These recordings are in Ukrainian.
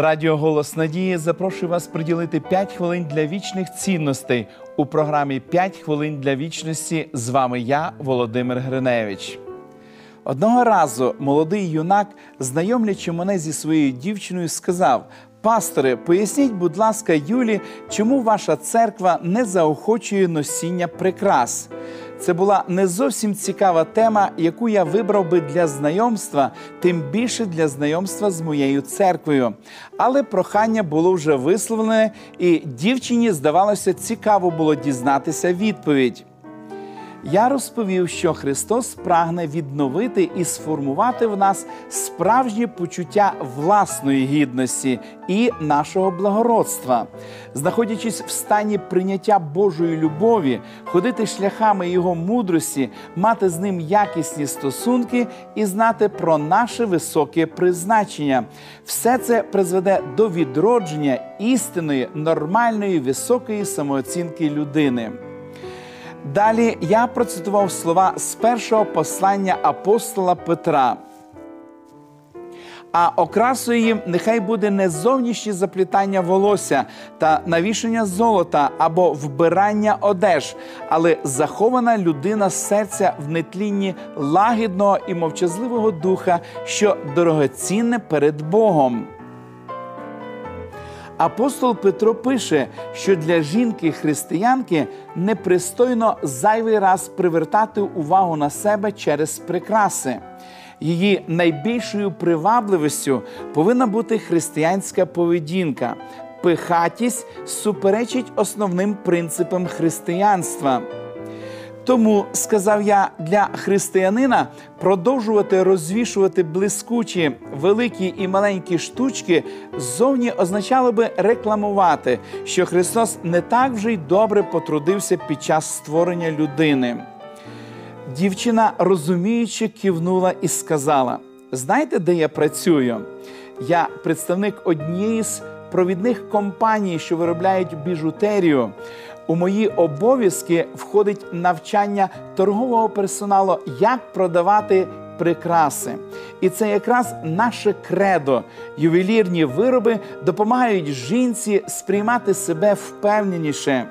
Радіо Голос Надії запрошує вас приділити 5 хвилин для вічних цінностей у програмі «5 хвилин для вічності. З вами я, Володимир Гриневич. Одного разу молодий юнак, знайомлячи мене зі своєю дівчиною, сказав: Пасторе, поясніть, будь ласка, Юлі, чому ваша церква не заохочує носіння прикрас? Це була не зовсім цікава тема, яку я вибрав би для знайомства, тим більше для знайомства з моєю церквою. Але прохання було вже висловлене, і дівчині здавалося цікаво було дізнатися відповідь я розповів, що Христос прагне відновити і сформувати в нас справжнє почуття власної гідності і нашого благородства, знаходячись в стані прийняття Божої любові, ходити шляхами Його мудрості, мати з ним якісні стосунки і знати про наше високе призначення. Все це призведе до відродження істинної, нормальної, високої самооцінки людини. Далі я процитував слова з першого послання апостола Петра. А окрасою їм нехай буде не зовнішнє заплітання волосся та навішання золота або вбирання одеж, але захована людина серця в нетлінні лагідного і мовчазливого духа, що дорогоцінне перед Богом. Апостол Петро пише, що для жінки-християнки непристойно зайвий раз привертати увагу на себе через прикраси. Її найбільшою привабливістю повинна бути християнська поведінка. Пихатість суперечить основним принципам християнства. Тому сказав я для християнина продовжувати розвішувати блискучі великі і маленькі штучки ззовні означало би рекламувати, що Христос не так вже й добре потрудився під час створення людини. Дівчина розуміючи, кивнула і сказала: Знаєте, де я працюю? Я представник однієї з провідних компаній, що виробляють біжутерію. У мої обов'язки входить навчання торгового персоналу, як продавати прикраси. І це якраз наше кредо. Ювелірні вироби допомагають жінці сприймати себе впевненіше.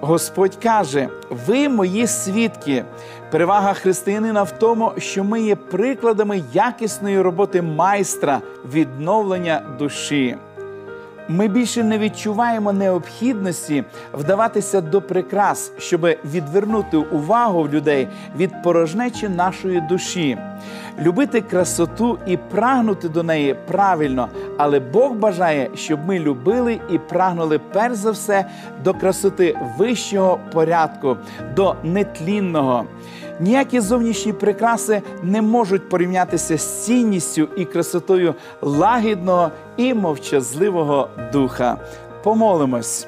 Господь каже: ви мої свідки. Перевага християнина в тому, що ми є прикладами якісної роботи майстра відновлення душі ми більше не відчуваємо необхідності вдаватися до прикрас, щоб відвернути увагу людей від порожнечі нашої душі, любити красоту і прагнути до неї правильно, але Бог бажає, щоб ми любили і прагнули перш за все до красоти вищого порядку, до нетлінного. Ніякі зовнішні прикраси не можуть порівнятися з цінністю і красотою лагідного і мовчазливого духа. Помолимось.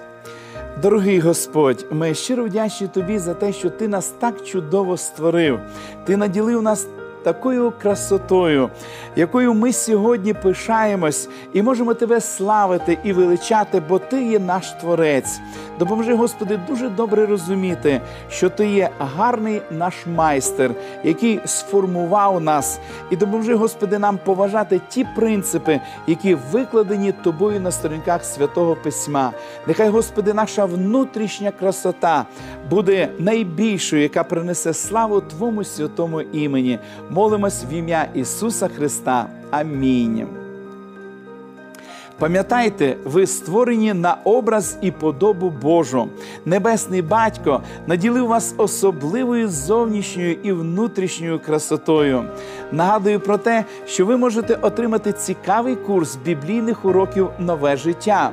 Дорогий Господь, ми щиро вдячні Тобі за те, що Ти нас так чудово створив. Ти наділив нас такою красотою, якою ми сьогодні пишаємось і можемо тебе славити і величати, бо Ти є наш Творець. Допоможи, Господи, дуже добре розуміти, що Ти є гарний наш майстер, який сформував нас, і допоможи, Господи, нам поважати ті принципи, які викладені тобою на сторінках святого Письма. Нехай, Господи, наша внутрішня красота буде найбільшою, яка принесе славу Твому святому імені. Молимось в ім'я Ісуса Христа. Амінь. Пам'ятайте, ви створені на образ і подобу Божу. Небесний батько наділив вас особливою зовнішньою і внутрішньою красотою. Нагадую про те, що ви можете отримати цікавий курс біблійних уроків нове життя.